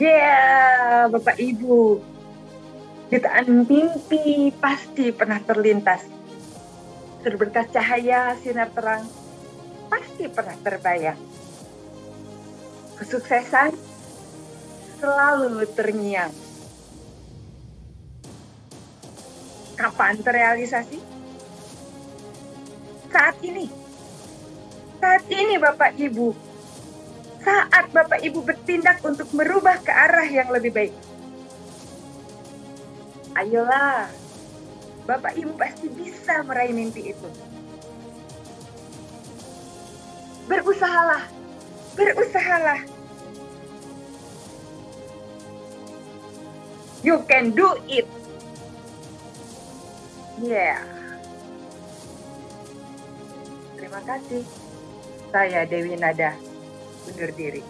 Ya, Bapak Ibu. Jutaan mimpi pasti pernah terlintas. Berberkas cahaya sinar terang pasti pernah terbayang. Kesuksesan selalu terngiang. Kapan terrealisasi? Saat ini. Saat ini Bapak Ibu saat Bapak Ibu bertindak untuk merubah ke arah yang lebih baik. Ayolah, Bapak Ibu pasti bisa meraih mimpi itu. Berusahalah, berusahalah. You can do it. Yeah. Terima kasih. Saya Dewi Nada undur diri.